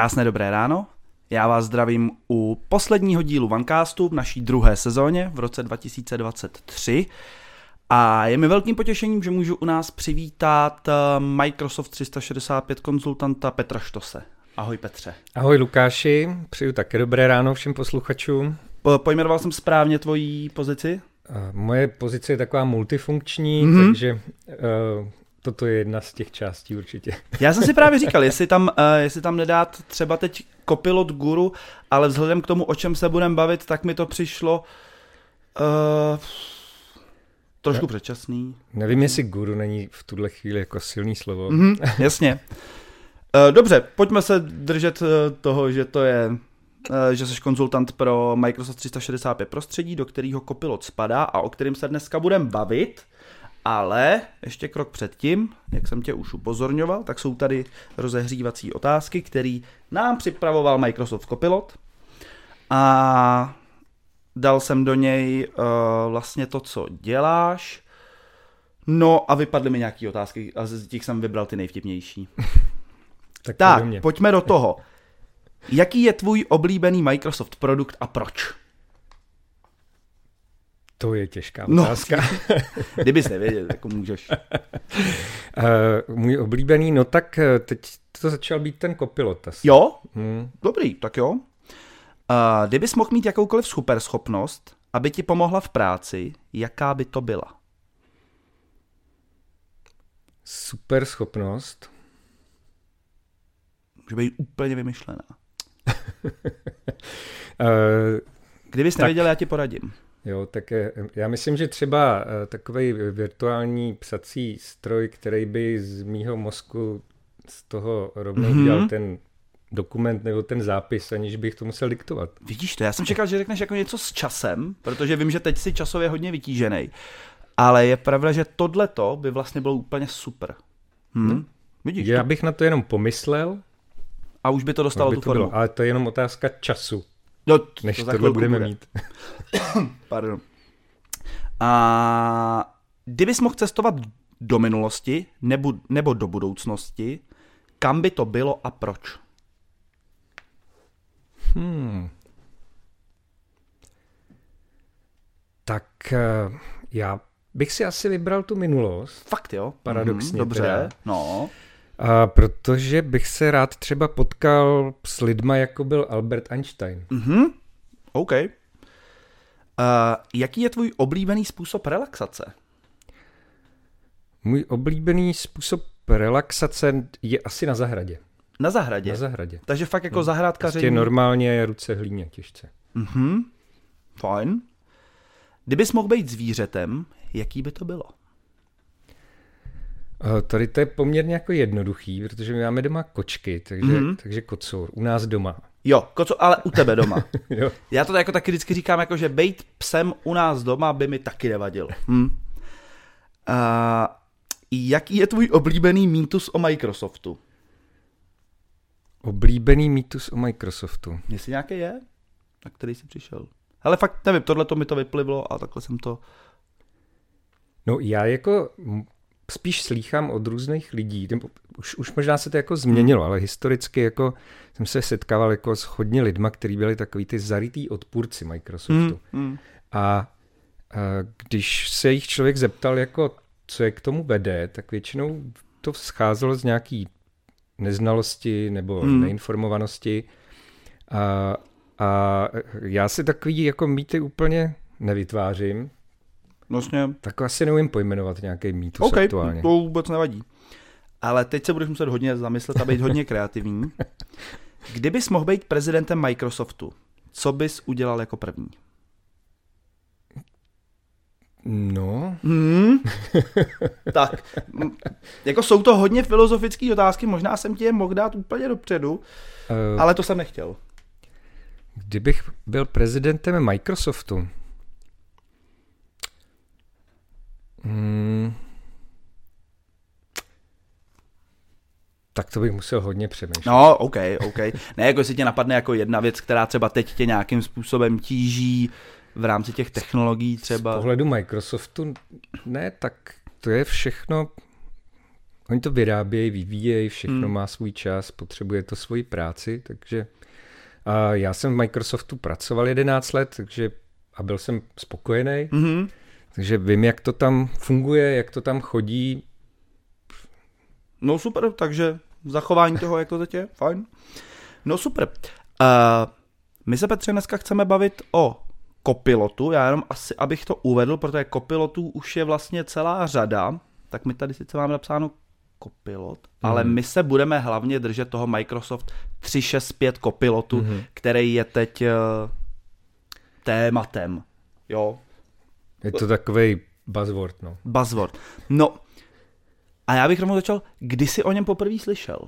Krásné dobré ráno. Já vás zdravím u posledního dílu Vancastu v naší druhé sezóně v roce 2023. A je mi velkým potěšením, že můžu u nás přivítat eh, Microsoft 365 konzultanta Petra Štose. Ahoj Petře. Ahoj Lukáši, přeju také dobré ráno všem posluchačům. Po, pojmenoval jsem správně tvoji pozici? Moje pozice je taková multifunkční, mm-hmm. takže uh, toto je jedna z těch částí určitě. Já jsem si právě říkal, jestli tam, uh, jestli tam nedát třeba teď kopilot guru, ale vzhledem k tomu, o čem se budeme bavit, tak mi to přišlo uh, trošku ne, předčasný. Nevím, jestli guru není v tuhle chvíli jako silný slovo. Mm-hmm, jasně. Uh, dobře, pojďme se držet toho, že to je že jsi konzultant pro Microsoft 365 prostředí, do kterého Copilot spadá a o kterým se dneska budeme bavit. Ale ještě krok předtím, jak jsem tě už upozorňoval, tak jsou tady rozehřívací otázky, který nám připravoval Microsoft Copilot. A dal jsem do něj uh, vlastně to, co děláš. No a vypadly mi nějaké otázky a z těch jsem vybral ty nejvtipnější. tak, tak pojďme do toho. Jaký je tvůj oblíbený Microsoft produkt a proč? To je těžká no. otázka. No, kdybys nevěděl, jako můžeš. Uh, můj oblíbený, no tak eh, teď to začal být ten kopilot. Asi. Jo? Hmm. Dobrý, tak jo. Uh, kdybys mohl mít jakoukoliv super schopnost, aby ti pomohla v práci, jaká by to byla? Super schopnost? Může být úplně vymyšlená. uh, Kdybys tak... nevěděl, já ti poradím. Jo, tak já myslím, že třeba eh, takový virtuální psací stroj, který by z mýho mozku z toho rovnou mm-hmm. udělal ten dokument nebo ten zápis, aniž bych to musel diktovat. Vidíš to, já jsem čekal, že řekneš jako něco s časem, protože vím, že teď si časově hodně vytížený. Ale je pravda, že tohleto by vlastně bylo úplně super. Hm? Hmm. Vidíš já to? bych na to jenom pomyslel. A už by to dostalo by tu to formu. Bylo, ale to je jenom otázka času. No, než to tohle budeme bude. mít. Pardon. A kdybys mohl cestovat do minulosti nebo, nebo do budoucnosti, kam by to bylo a proč? Hmm. Tak uh, já bych si asi vybral tu minulost. Fakt jo? Paradoxně. Mm, dobře, teda. no. A protože bych se rád třeba potkal s lidma, jako byl Albert Einstein. Mhm, OK. Uh, jaký je tvůj oblíbený způsob relaxace? Můj oblíbený způsob relaxace je asi na zahradě. Na zahradě? Na zahradě. Takže fakt jako no, zahrádkaření? Prostě normálně ruce hlíně těžce. Mhm, fajn. Kdybys mohl být zvířetem, jaký by to bylo? Eh, tady to je poměrně jako jednoduchý, protože my máme doma kočky, takže, mm-hmm. takže kocour, u nás doma. Jo, kocour, ale u tebe doma. jo. Já to jako taky vždycky říkám, jako, že bejt psem u nás doma by mi taky nevadil. Hm. Uh, jaký je tvůj oblíbený mýtus o Microsoftu? Oblíbený mýtus o Microsoftu? Jestli nějaký je, na který jsi přišel. Ale fakt nevím, tohle to mi to vyplivlo a takhle jsem to... No já jako spíš slýchám od různých lidí, už, už možná se to jako změnilo, ale historicky jako jsem se setkával jako s hodně lidma, kteří byli takový ty zarytý odpůrci Microsoftu. Mm, mm. A, a když se jich člověk zeptal, jako co je k tomu vede, tak většinou to scházelo z nějaký neznalosti nebo mm. neinformovanosti. A, a já si takový jako mýty úplně nevytvářím, Vlastně. Tak asi neumím pojmenovat nějaký mýtus okay, aktuálně. to vůbec nevadí. Ale teď se budeš muset hodně zamyslet a být hodně kreativní. Kdybys mohl být prezidentem Microsoftu, co bys udělal jako první? No. Hmm. tak, jako jsou to hodně filozofické otázky, možná jsem ti je mohl dát úplně dopředu, uh, ale to jsem nechtěl. Kdybych byl prezidentem Microsoftu, Hmm. Tak to bych musel hodně přemýšlet. No, OK, OK. Ne, jako jestli tě napadne jako jedna věc, která třeba teď tě nějakým způsobem tíží v rámci těch technologií třeba. Z pohledu Microsoftu ne, tak to je všechno oni to vyrábějí, vyvíjejí, všechno Hmm. má svůj čas, potřebuje to svoji práci, takže a já jsem v Microsoftu pracoval 11 let, takže a byl jsem spokojený, Mhm. Takže vím, jak to tam funguje, jak to tam chodí. No super, takže zachování toho, jak to teď je, fajn. No super. Uh, my se Petře dneska chceme bavit o kopilotu, já jenom asi, abych to uvedl, protože kopilotů už je vlastně celá řada, tak my tady sice máme napsáno kopilot, mm. ale my se budeme hlavně držet toho Microsoft 365 kopilotu, mm. který je teď uh, tématem, jo, Je to takový buzzword, no. buzzword. No, a já bych rovnou začal, kdy jsi o něm poprvé slyšel?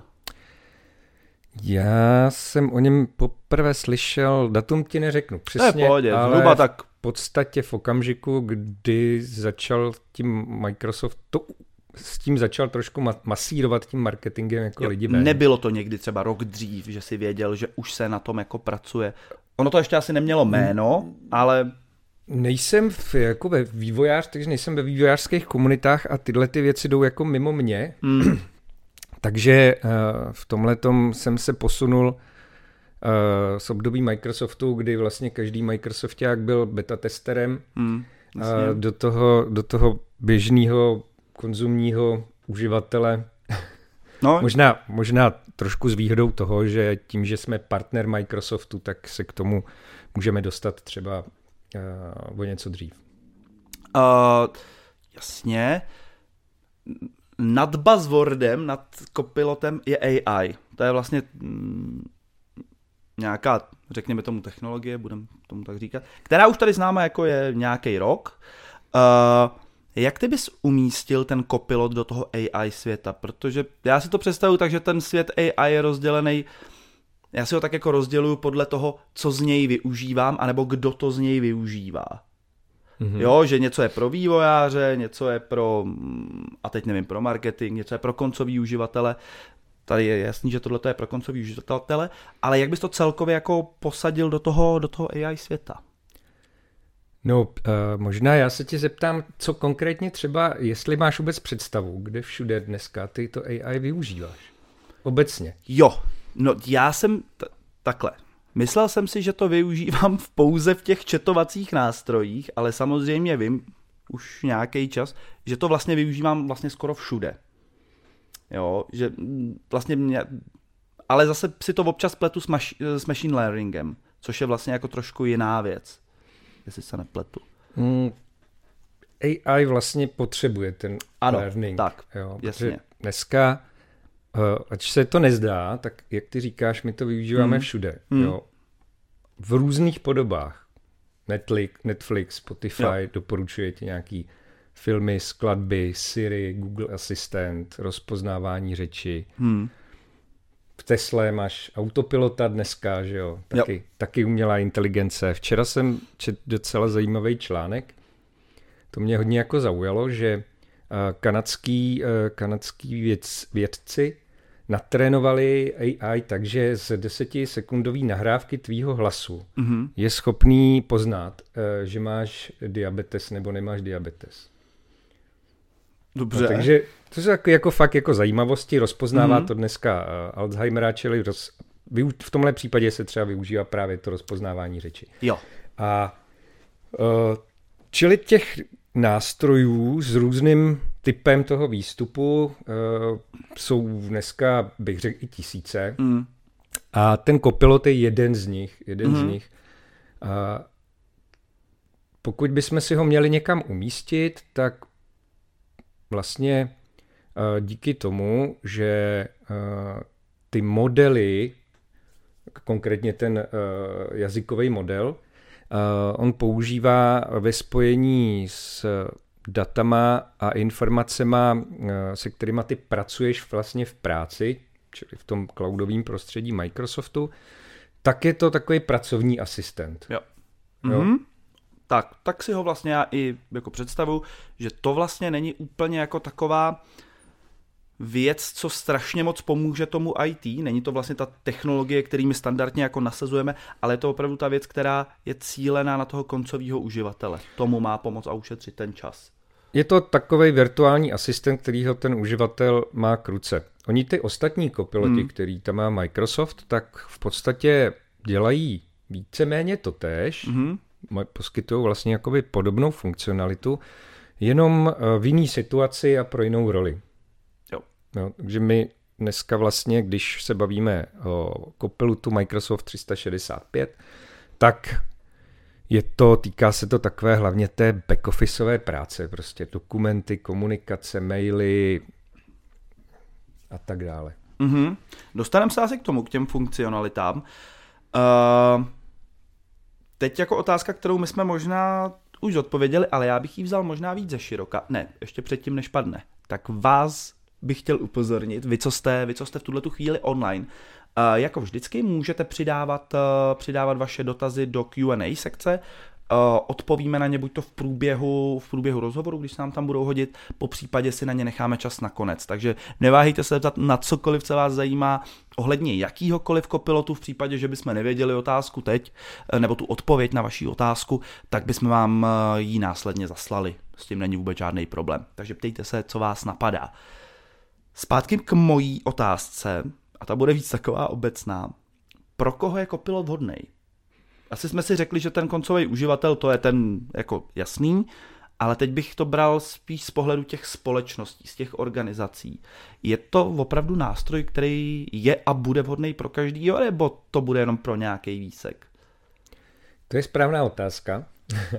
Já jsem o něm poprvé slyšel, datum ti neřeknu To přesně, je v pohodě, ale zhruba tak v podstatě v okamžiku, kdy začal tím Microsoft, to, s tím začal trošku ma- masírovat tím marketingem jako Jo, lidi ven. Nebylo to někdy třeba rok dřív, že si věděl, že už se na tom jako pracuje. Ono to ještě asi nemělo jméno, ale Nejsem v, jako ve vývojář, takže nejsem ve vývojářských komunitách a tyhle ty věci jdou jako mimo mě. mm, Takže uh, v tomhle jsem se posunul uh, z období Microsoftu, kdy vlastně každý Microsofták byl beta testerem mm, jasně. do toho, do toho běžného konzumního uživatele. no, Možná, možná trošku s výhodou toho, že tím, že jsme partner Microsoftu, tak se k tomu můžeme dostat třeba uh, o něco dřív. uh, jasně. Nad buzzwordem, nad copilotem je AI. To je vlastně mm, nějaká, řekněme tomu technologie, budeme tomu tak říkat, která už tady známe jako je nějaký rok. Uh, jak ty bys umístil ten kopilot do toho AI světa? Protože já si to představuji tak, že ten svět AI je rozdělený, já si ho tak jako rozděluju podle toho, co z něj využívám, anebo kdo to z něj využívá. Mhm. Jo, že něco je pro vývojáře, něco je pro, a teď nevím, pro marketing, něco je pro koncový uživatele. Tady je jasný, že tohle je pro koncový uživatele, ale jak bys to celkově jako posadil do toho, do toho AI světa? No, uh, možná já se tě zeptám, co konkrétně třeba, jestli máš vůbec představu, kde všude dneska ty to AI využíváš? Obecně. Jo, no já jsem t- takhle. Myslel jsem si, že to využívám v pouze v těch četovacích nástrojích, ale samozřejmě vím už nějaký čas, že to vlastně využívám vlastně skoro všude. Jo, že mm, vlastně mě, ale zase si to občas pletu s, maš, s machine learningem, což je vlastně jako trošku jiná věc, jestli se nepletu. Mm, AI vlastně potřebuje ten Ano, learning. tak, jo, jasně. Dneska, ač se to nezdá, tak jak ty říkáš, my to využíváme Hmm. všude. Hmm. Jo. V různých podobách. Netflix, Netflix Spotify Jo. doporučuje ti nějaký filmy, skladby, Siri, Google Assistant, rozpoznávání řeči. Hmm. V Tesle máš autopilota dneska, že jo? Taky, jo. taky umělá inteligence. Včera jsem četl docela zajímavý článek. To mě hodně jako zaujalo, že eh, kanadský, eh, kanadský věc, vědci natrénovali AI tak, že z desetisekundové nahrávky tvýho hlasu Mhm. je schopný poznat, eh, že máš diabetes nebo nemáš diabetes. Dobře. No, takže to jsou jako, jako fakt jako zajímavosti, rozpoznává Mhm. mm-hmm. to dneska uh, Alzheimera, čili roz, v tomhle případě se třeba využívá právě to rozpoznávání řeči. Jo. A uh, čili těch nástrojů s různým typem toho výstupu uh, jsou dneska, bych řekl, i tisíce. Mm. A ten kopilot je jeden z nich. Jeden mm-hmm. z Mhm. nich. A pokud bychom si ho měli někam umístit, tak vlastně eh, díky tomu, že eh, ty modely, konkrétně ten eh, jazykový model, eh, on používá ve spojení s datama a informacema, eh, se kterými ty pracuješ vlastně v práci, čili v tom cloudovém prostředí Microsoftu, tak je to takový pracovní asistent. Jo. Jo. Mhm. Tak, tak si ho vlastně já i jako představu, že to vlastně není úplně jako taková věc, co strašně moc pomůže tomu IT. Není to vlastně ta technologie, kterými standardně jako nasazujeme, ale je to opravdu ta věc, která je cílená na toho koncového uživatele. Tomu má pomoct a ušetřit ten čas. je to takový virtuální asistent, kterýho ten uživatel má k ruce. Oni ty ostatní kopiloti, hmm. který tam má Microsoft, tak v podstatě dělají víceméně to tež, hmm. poskytují vlastně jakoby podobnou funkcionalitu, jenom eh, v jiný situaci a pro jinou roli. No, takže my dneska vlastně, když se bavíme o kopilutu Microsoft 365, tak je to, týká se to takové hlavně té backofficeové práce, prostě dokumenty, komunikace, maily a tak dále. Mm-hmm. Dostaneme se asi k tomu, k těm funkcionalitám. Uh, teď jako otázka, kterou my jsme možná už odpověděli, ale já bych ji vzal možná víc ze široka. Ne, ještě předtím, než padne. Tak vás bych chtěl upozornit, vy co jste, vy co jste v tuhle tu chvíli online, Uh, jako vždycky můžete přidávat, uh, přidávat vaše dotazy do Q&A sekce, uh, odpovíme na ně buď to v průběhu, v průběhu rozhovoru, když se nám tam budou hodit, po případě si na ně necháme čas na konec. Takže neváhejte se zeptat na cokoliv, co vás zajímá, ohledně jakýhokoliv kopilotu v případě, že bychom nevěděli otázku teď, nebo tu odpověď na vaši otázku, tak bychom vám ji následně zaslali. S tím není vůbec žádný problém. Takže ptejte se, co vás napadá. Zpátky k mojí otázce, a ta bude víc taková obecná. Pro koho je kopilot vhodný? Asi jsme si řekli, že ten koncový uživatel to je ten jako jasný, ale teď bych to bral spíš z pohledu těch společností, z těch organizací. Je to opravdu nástroj, který je a bude vhodný pro každý, nebo to bude jenom pro nějaký výsek? To je správná otázka.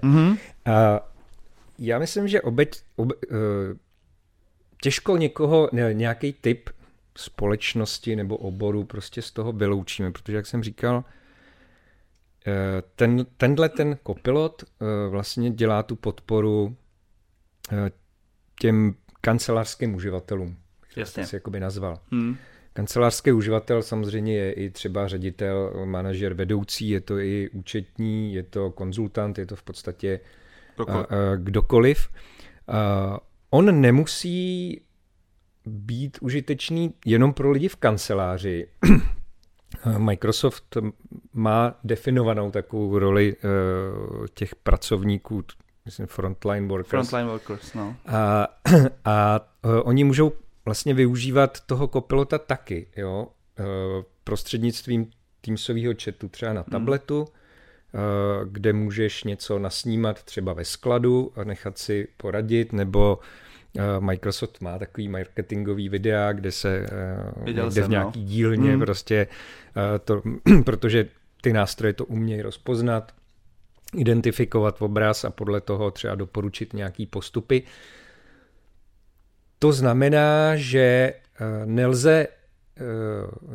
Mm-hmm. a já myslím, že obeď, obe, uh, těžko někoho, ne, nějaký typ společnosti nebo oboru prostě z toho vyloučíme, protože jak jsem říkal, eh, ten, tenhle ten kopilot eh, vlastně dělá tu podporu eh, těm kancelářským uživatelům. Jasně. Si jakoby nazval. Hmm. Kancelářský uživatel samozřejmě je i třeba ředitel, manažer, vedoucí, je to i účetní, je to konzultant, je to v podstatě kdokoliv. kdokoliv. On nemusí být užitečný jenom pro lidi v kanceláři. Microsoft má definovanou takovou roli uh, těch pracovníků, myslím frontline workers. Frontline workers, no. A, a uh, oni můžou vlastně využívat toho kopilota taky, jo, uh, prostřednictvím Teamsového chatu třeba na hmm. tabletu, hmm. Kde můžeš něco nasnímat třeba ve skladu a nechat si poradit, nebo Eh, Microsoft má takový marketingový videa, kde se eh, jde v nějaký no. dílně hmm. prostě, eh, to, protože ty nástroje to umějí rozpoznat, identifikovat obraz a podle toho třeba doporučit nějaký postupy. To znamená, že nelze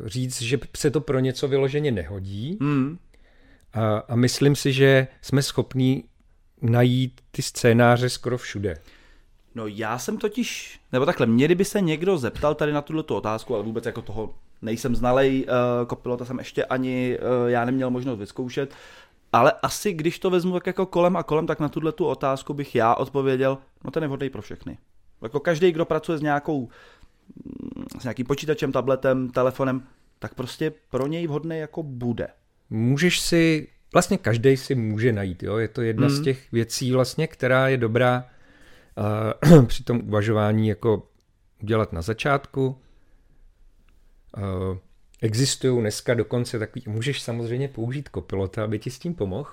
říct, že se to pro něco vyloženě nehodí. Hmm. A, a myslím si, že jsme schopní najít ty scénáře skoro všude. No já jsem totiž, nebo takhle, mě kdyby se někdo zeptal tady na tuto otázku, ale vůbec jako toho nejsem znalej uh, kopilota jsem ještě ani uh, já neměl možnost vyzkoušet, ale asi když to vezmu tak jako kolem a kolem, tak na tuhle tu otázku bych já odpověděl, no ten je vhodný pro všechny. Jako každý, kdo pracuje s nějakou, s nějakým počítačem, tabletem, telefonem, tak prostě pro něj vhodný jako bude. Můžeš si, vlastně každý si může najít, jo? je to jedna mm. z těch věcí vlastně, která je dobrá při tom uvažování jako udělat na začátku. Existují dneska dokonce takový, můžeš samozřejmě použít kopilota, aby ti s tím pomohl,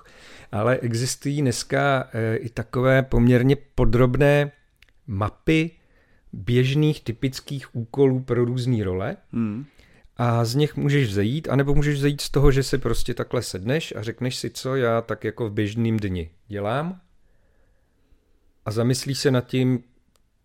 ale existují dneska e, i takové poměrně podrobné mapy běžných typických úkolů pro různé role. Hmm. A z nich můžeš vzejít, anebo můžeš vzejít z toho, že si prostě takhle sedneš a řekneš si, co já tak jako v běžným dni dělám a zamyslíš se nad tím,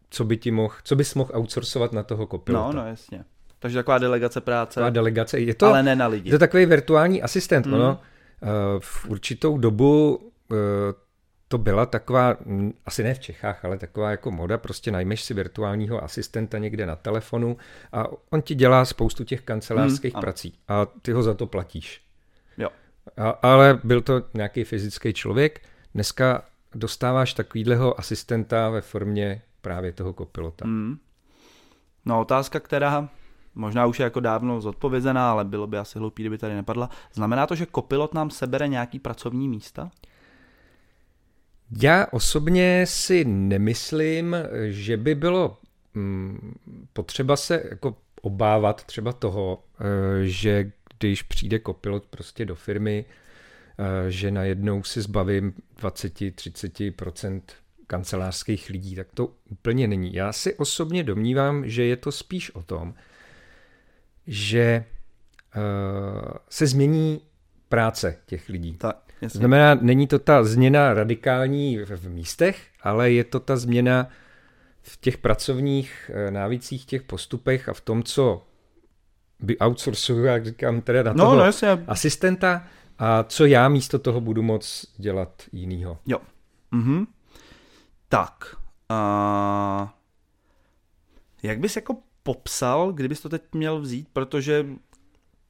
co by ti mohl, co bys mohl outsourcovat na toho kopilota. No, no jasně. Takže taková delegace práce. Taková delegace, je to, ale ne na lidi. Je to takový virtuální asistent. Mm. Ono, eh, v určitou dobu eh, to byla taková, hm, asi ne v Čechách, ale taková jako moda, prostě najmeš si virtuálního asistenta někde na telefonu a on ti dělá spoustu těch kancelářských mm, prací a ty ho za to platíš. Jo. A, ale byl to nějaký fyzický člověk. Dneska dostáváš takovýhleho asistenta ve formě právě toho kopilota. Mm. No otázka, která možná už je jako dávno zodpovězená, ale bylo by asi hloupý, kdyby tady nepadla. Znamená to, že kopilot nám sebere nějaký pracovní místa? Já osobně si nemyslím, že by bylo mm, potřeba se jako obávat třeba toho, eh, že když přijde kopilot prostě do firmy, eh, že najednou si zbavím 20-30% kancelářských lidí, tak to úplně není. Já si osobně domnívám, že je to spíš o tom, že uh, se změní práce těch lidí. Tak, jasně. Znamená, není to ta změna radikální v, místech, ale je to ta změna v těch pracovních eh, návících, těch postupech a v tom, co by outsourcuju, jak říkám, teda na No, toho no, jasně. asistenta a co já místo toho budu moc dělat jinýho. Jo. Mhm. Tak. Uh, jak bys jako popsal, kdybys to teď měl vzít, protože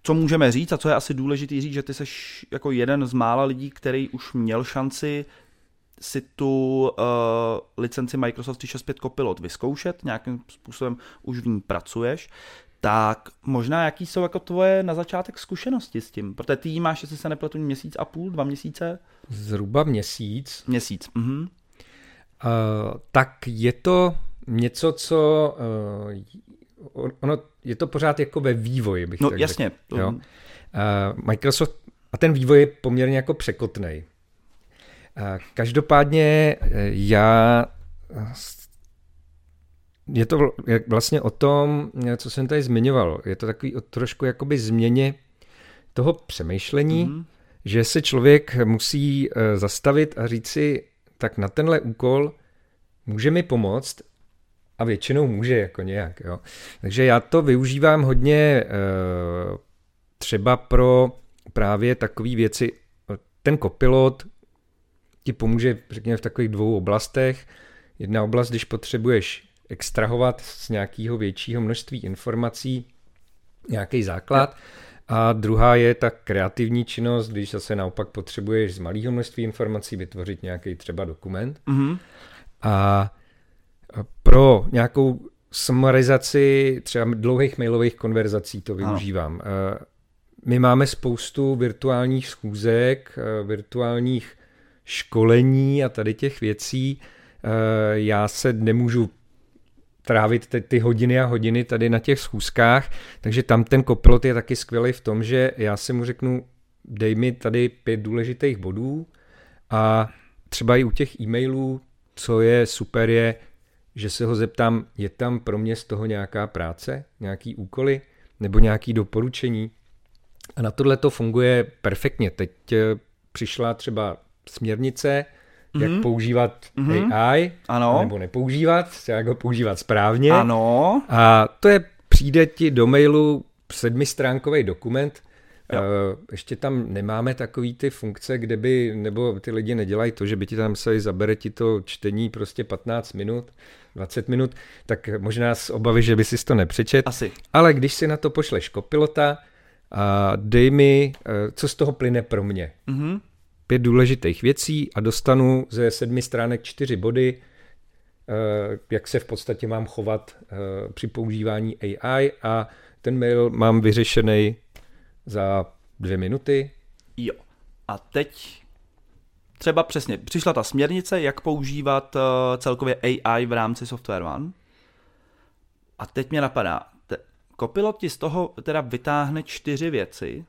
co můžeme říct a co je asi důležitý říct, že ty jsi jako jeden z mála lidí, který už měl šanci si tu uh, licenci Microsoft 365 Copilot vyzkoušet, nějakým způsobem už v ní pracuješ, tak možná jaký jsou jako tvoje na začátek zkušenosti s tím? Protože ty máš, jestli se nepletu, měsíc a půl, dva měsíce? Zhruba měsíc. Měsíc, mhm. Uh, tak je to něco, co uh, ono je to pořád jako ve vývoji, bych No tak jasně. řekl. Jo? Microsoft, a ten vývoj je poměrně jako překotnej. Každopádně uh, já je to vlastně o tom, co jsem tady zmiňoval. Je to takový o trošku jakoby změně toho přemýšlení, mm-hmm. že se člověk musí zastavit a říct si, tak na tenhle úkol může mi pomoct a většinou může jako nějak. Jo. Takže já to využívám hodně třeba pro právě takové věci. Ten kopilot ti pomůže, řekněme, v takových dvou oblastech. Jedna oblast, když potřebuješ extrahovat z nějakého většího množství informací nějaký základ. A druhá je ta kreativní činnost, když zase naopak potřebuješ z malého množství informací vytvořit nějaký třeba dokument. Mm-hmm. A pro nějakou summarizaci třeba dlouhých mailových konverzací to využívám. Ano. My máme spoustu virtuálních schůzek, virtuálních školení a tady těch věcí. Já se nemůžu trávit ty, ty hodiny a hodiny tady na těch schůzkách, takže tam ten kopilot je taky skvělý v tom, že já si mu řeknu, dej mi tady pět důležitých bodů a třeba i u těch e-mailů, co je super je, že se ho zeptám, je tam pro mě z toho nějaká práce, nějaký úkoly nebo nějaký doporučení. A na tohle to funguje perfektně. Teď eh, přišla třeba směrnice, mm-hmm. jak mhm. používat mm-hmm. AI, ano. nebo nepoužívat, jak ho používat správně. Ano. A to je, přijde ti do mailu sedmistránkový dokument, Jo. Ještě tam nemáme takový ty funkce, kde by, nebo ty lidi nedělají to, že by ti tam se zabere ti to čtení prostě 15 minut, 20 minut, tak možná z obavy, že by si to nepřečet. Asi. Ale když si na to pošleš kopilota a dej mi, eh, co z toho plyne pro mě. Mm-hmm. Pět důležitých věcí a dostanu ze sedmi stránek čtyři body, eh, jak se v podstatě mám chovat eh, při používání AI a ten mail mám vyřešený za dvě minuty. Jo. A teď třeba přesně, přišla ta směrnice, jak používat uh, celkově AI v rámci Software One. A teď mě napadá, te, Copilot ti z toho teda vytáhne čtyři věci,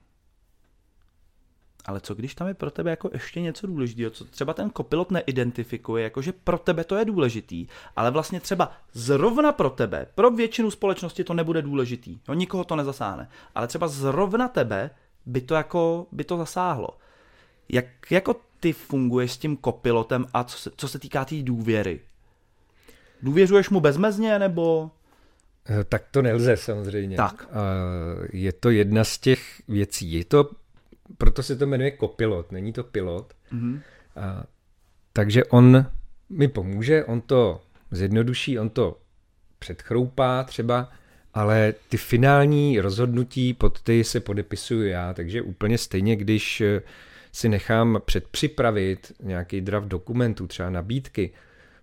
ale co když tam je pro tebe jako ještě něco důležitého, co třeba ten kopilot neidentifikuje, jakože pro tebe to je důležitý, ale vlastně třeba zrovna pro tebe, pro většinu společnosti to nebude důležitý, jo, nikoho to nezasáhne, ale třeba zrovna tebe by to jako, by to zasáhlo. Jak jako ty funguješ s tím kopilotem a co se, co se týká té tý důvěry? Důvěřuješ mu bezmezně nebo... Eh, tak to nelze samozřejmě. Tak. Je to jedna z těch věcí. Je to proto se to jmenuje kopilot, není to pilot. Mm-hmm. A, takže on mi pomůže, on to zjednoduší, on to předchroupá třeba, ale ty finální rozhodnutí pod ty se podepisuju já, takže úplně stejně, když eh, si nechám předpřipravit nějaký draft dokumentů, třeba nabídky,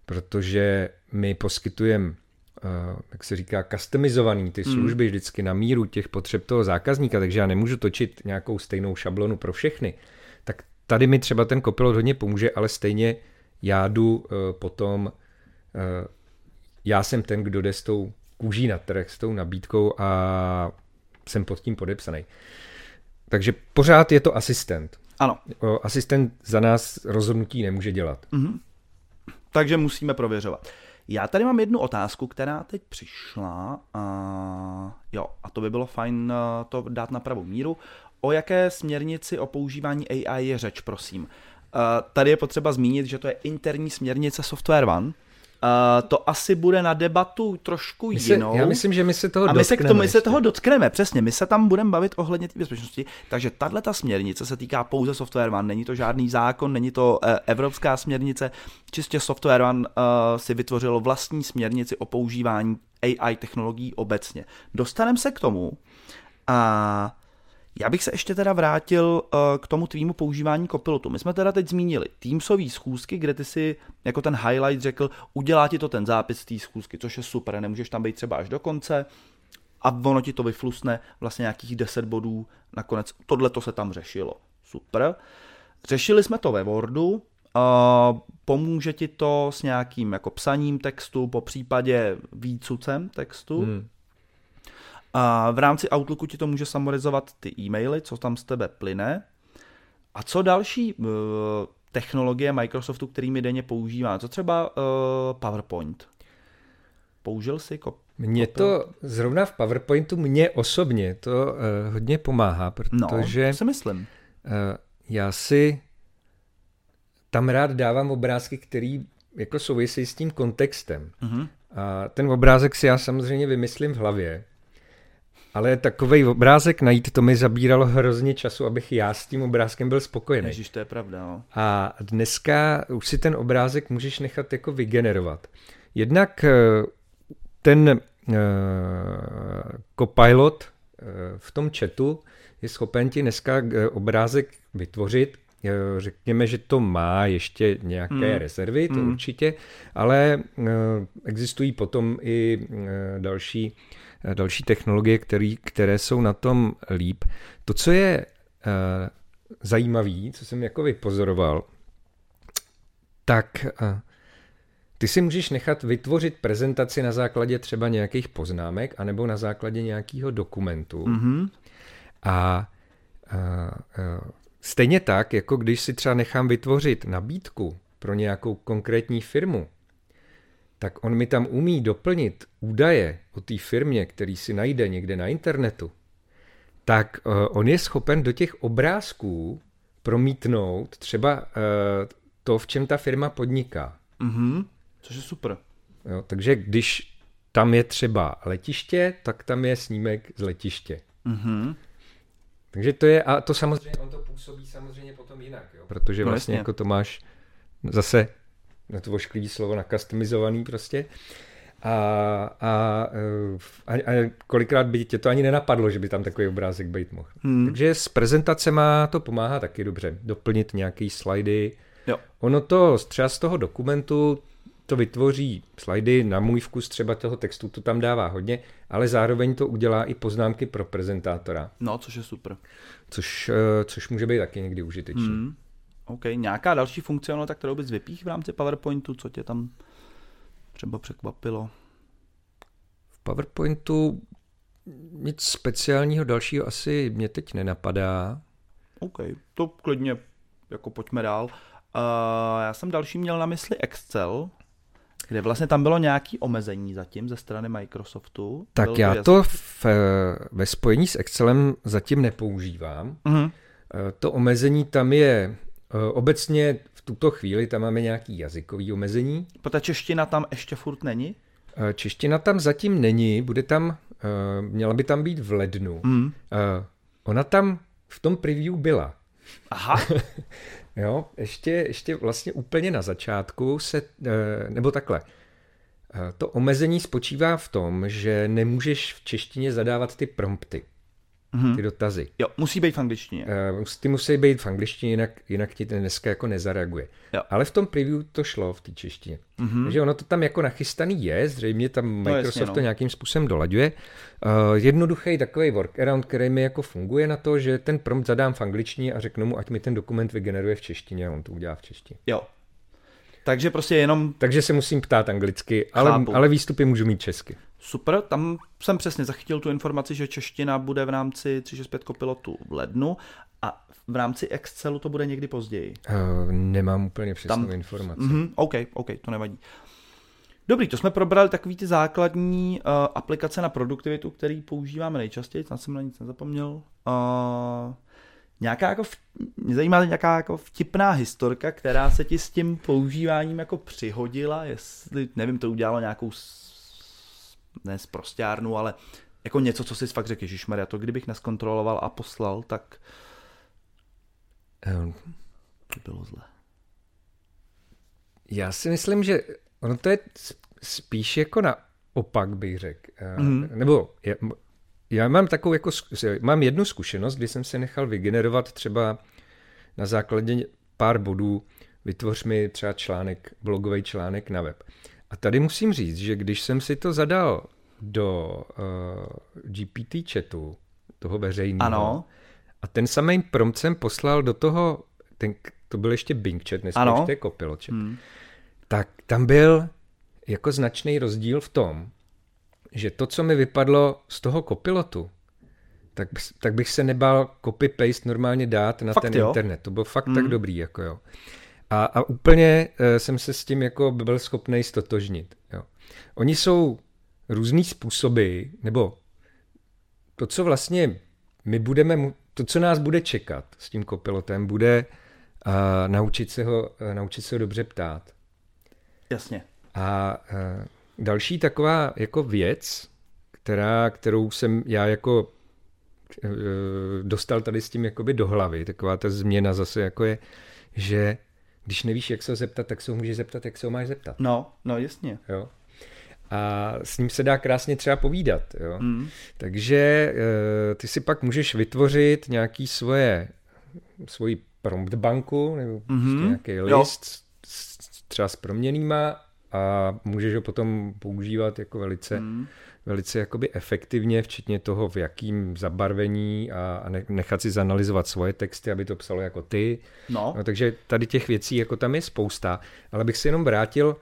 protože my poskytujeme Uh, jak se říká, customizovaný ty hmm. služby mm. vždycky na míru těch potřeb toho zákazníka, takže já nemůžu točit nějakou stejnou šablonu pro všechny. Tak tady mi třeba ten kopilot hodně pomůže, ale stejně já jdu uh, potom, uh, já jsem ten, kdo jde s tou kůží na trh, s tou nabídkou a jsem pod tím podepsaný. Takže pořád je to asistent. Ano. Asistent za nás rozhodnutí nemůže dělat. Mm-hmm. Takže musíme prověřovat. Já tady mám jednu otázku, která teď přišla. A, jo, a to by bylo fajn eh, to dát na pravou míru. O jaké směrnici o používání AI je řeč, prosím? Uh, tady je potřeba zmínit, že to je interní směrnice Software One, Uh, to asi bude na debatu trošku my se, jinou. Já myslím, že my se toho A my se, k tomu, my se toho dotkneme, přesně. My se tam budeme bavit ohledně té bezpečnosti. Takže tahle ta směrnice se týká pouze Software One. Není to žádný zákon, není to uh, evropská směrnice. Čistě Software One uh, si vytvořilo vlastní směrnici o používání AI technologií obecně. Dostaneme se k tomu. A já bych se ještě teda vrátil uh, k tomu tvýmu používání kopilotu. My jsme teda teď zmínili Teamsové schůzky, kde ty si jako ten highlight řekl, udělá ti to ten zápis té schůzky, což je super, nemůžeš tam být třeba až do konce a ono ti to vyflusne vlastně nějakých 10 bodů nakonec. Tohle to se tam řešilo. Super. Řešili jsme to ve Wordu, uh, pomůže ti to s nějakým jako psaním textu, po případě výcucem textu. Hmm a v rámci Outlooku ti to může samorizovat ty e-maily, co tam z tebe plyne. A co další uh, technologie Microsoftu, kterými denně používá? Co třeba uh, PowerPoint? Použil jsi ko- Mně to zrovna v PowerPointu, mě osobně to uh, hodně pomáhá, protože... No, to si myslím. Uh, já si tam rád dávám obrázky, který jako souvisí s tím kontextem. Uh-huh. A ten obrázek si já samozřejmě vymyslím v hlavě. Ale takový obrázek najít, to mi zabíralo hrozně času, abych já s tím obrázkem byl spokojený. Ježíš, to je pravda. No. A dneska už si ten obrázek můžeš nechat jako vygenerovat. Jednak eh, ten uh, copilot uh, v tom chatu je schopen ti dneska obrázek vytvořit. Řekněme, že to má ještě nějaké hmm. rezervy, to hmm. určitě, ale uh, existují potom i uh, další uh, další technologie, který, které jsou na tom líp. To, co je uh, zajímavé, co jsem jako vypozoroval, tak uh, ty si můžeš nechat vytvořit prezentaci na základě třeba nějakých poznámek anebo na základě nějakého dokumentu. Mm-hmm. A uh, uh, stejně tak, jako když si třeba nechám vytvořit nabídku pro nějakou konkrétní firmu, tak on mi tam umí doplnit údaje o té firmě, který si najde někde na internetu, tak uh, on je schopen do těch obrázků promítnout třeba uh, to, v čem ta firma podniká. Mm-hmm. Což je super. Jo, takže když tam je třeba letiště, tak tam je snímek z letiště. Mm-hmm. Takže to je, a to samozřejmě, on to působí samozřejmě potom jinak, jo? protože no vlastně jako to máš zase na to ošklivý slovo, na customizovaný prostě. A, a, a, a kolikrát by tě to ani nenapadlo, že by tam takový obrázek být mohl. Hmm. Takže s prezentacema to pomáhá taky dobře. Doplnit nějaký slajdy. Jo. Ono to třeba z toho dokumentu to vytvoří slajdy, na můj vkus třeba toho textu to tam dává hodně, ale zároveň to udělá i poznámky pro prezentátora. No, což je super. Což, eh, což může být taky někdy užitečný. Hmm. OK. Nějaká další funkcionalita, kterou bys vypích v rámci PowerPointu, co tě tam třeba překvapilo? V PowerPointu nic speciálního dalšího asi mě teď nenapadá. OK, to klidně jako pojďme dál. Uh, já jsem další měl na mysli Excel, kde vlastně tam bylo nějaké omezení zatím ze strany Microsoftu. Tak já to, v, ve spojení s Excelem zatím nepoužívám. Uh-huh. To omezení tam je Eh, obecně v tuto chvíli tam máme nějaký jazykový omezení. Ta čeština tam ještě furt není? Eh, čeština tam zatím není, bude tam, eh, měla by tam být v lednu. Mm. Ona tam v tom preview byla. Aha. jo, ještě, ještě vlastně úplně na začátku se, nebo takhle, to omezení spočívá v tom, že nemůžeš v češtině zadávat ty prompty mm-hmm. ty dotazy. Jo, musí být v angličtině. Uh, ty musí být v angličtině, jinak, jinak ti ten dneska jako nezareaguje. Jo. Ale v tom preview to šlo v té češtině. Mm-hmm. Takže ono to tam jako nachystaný je, zřejmě tam Microsoft no, jasně, no. to nějakým způsobem dolaďuje. Uh, jednoduchý takový workaround, který mi jako funguje na to, že ten prompt zadám v angličtině a řeknu mu, ať mi ten dokument vygeneruje v češtině a on to udělá v češtině. Jo. Takže prostě jenom... Takže se musím ptát anglicky, ale, ale výstupy můžu mít česky. Super, tam jsem přesně zachytil tu informaci, že čeština bude v rámci 365 Copilotu v lednu a v rámci Excelu to bude někdy později. Uh, nemám úplně přesnou tam... informaci. Mm-hmm, OK, OK, to nevadí. Dobrý, to jsme probrali takový ty základní uh, aplikace na produktivitu, který používáme nejčastěji, tam jsem na nic nezapomněl. Uh, nějaká jako, v, mě zajímá nějaká jako vtipná historka, která se ti s tím používáním jako přihodila, jestli, nevím, to udělalo nějakou ne zprostárnu, ale jako něco, co si fakt řekl, Ježišmarja, to kdybych neskontroloval a poslal, tak um, by bylo zle. Já si myslím, že ono to je spíš jako na opak, bych řekl. Mm. Nebo já, já mám takovou jako, mám jednu zkušenost, kdy jsem se nechal vygenerovat třeba na základě pár bodů, vytvoř mi třeba článek, blogový článek na web. A tady musím říct, že když jsem si to zadal do uh, GPT chatu, toho veřejného, ano. a ten samý prompt jsem poslal do toho, ten, to byl ještě Bing chat, dneska ano. to je Copilot chat, hmm. tak tam byl jako značný rozdíl v tom, že to, co mi vypadlo z toho kopilotu, tak, tak bych se nebál copy-paste normálně dát na fakt ten jo? internet. To bylo fakt hmm. tak dobrý, jako jo. A, a úplně uh, jsem se s tím jako byl schopný stotožnit. Jo. Oni jsou různý způsoby, nebo to, co vlastně my budeme, to, co nás bude čekat s tím kopilotem, bude uh, naučit, se ho, uh, naučit se ho dobře ptát. Jasně. A uh, další taková jako věc, která, kterou jsem já jako uh, dostal tady s tím jakoby do hlavy, taková ta změna zase jako je, že když nevíš, jak se ho zeptat, tak se ho můžeš zeptat, jak se ho máš zeptat. No, no jasně. Jo. A s ním se dá krásně třeba povídat. Jo. Mm. Takže uh, ty si pak můžeš vytvořit nějaký svoje, svoji prompt banku, nebo mm-hmm. nějaký list, jo. třeba s proměnýma a můžeš ho potom používat jako velice, mm. Velice jakoby efektivně, včetně toho, v jakým zabarvení a, a nechat si zanalizovat svoje texty, aby to psalo jako ty. No. no takže tady těch věcí jako tam je spousta, ale bych si jenom vrátil uh,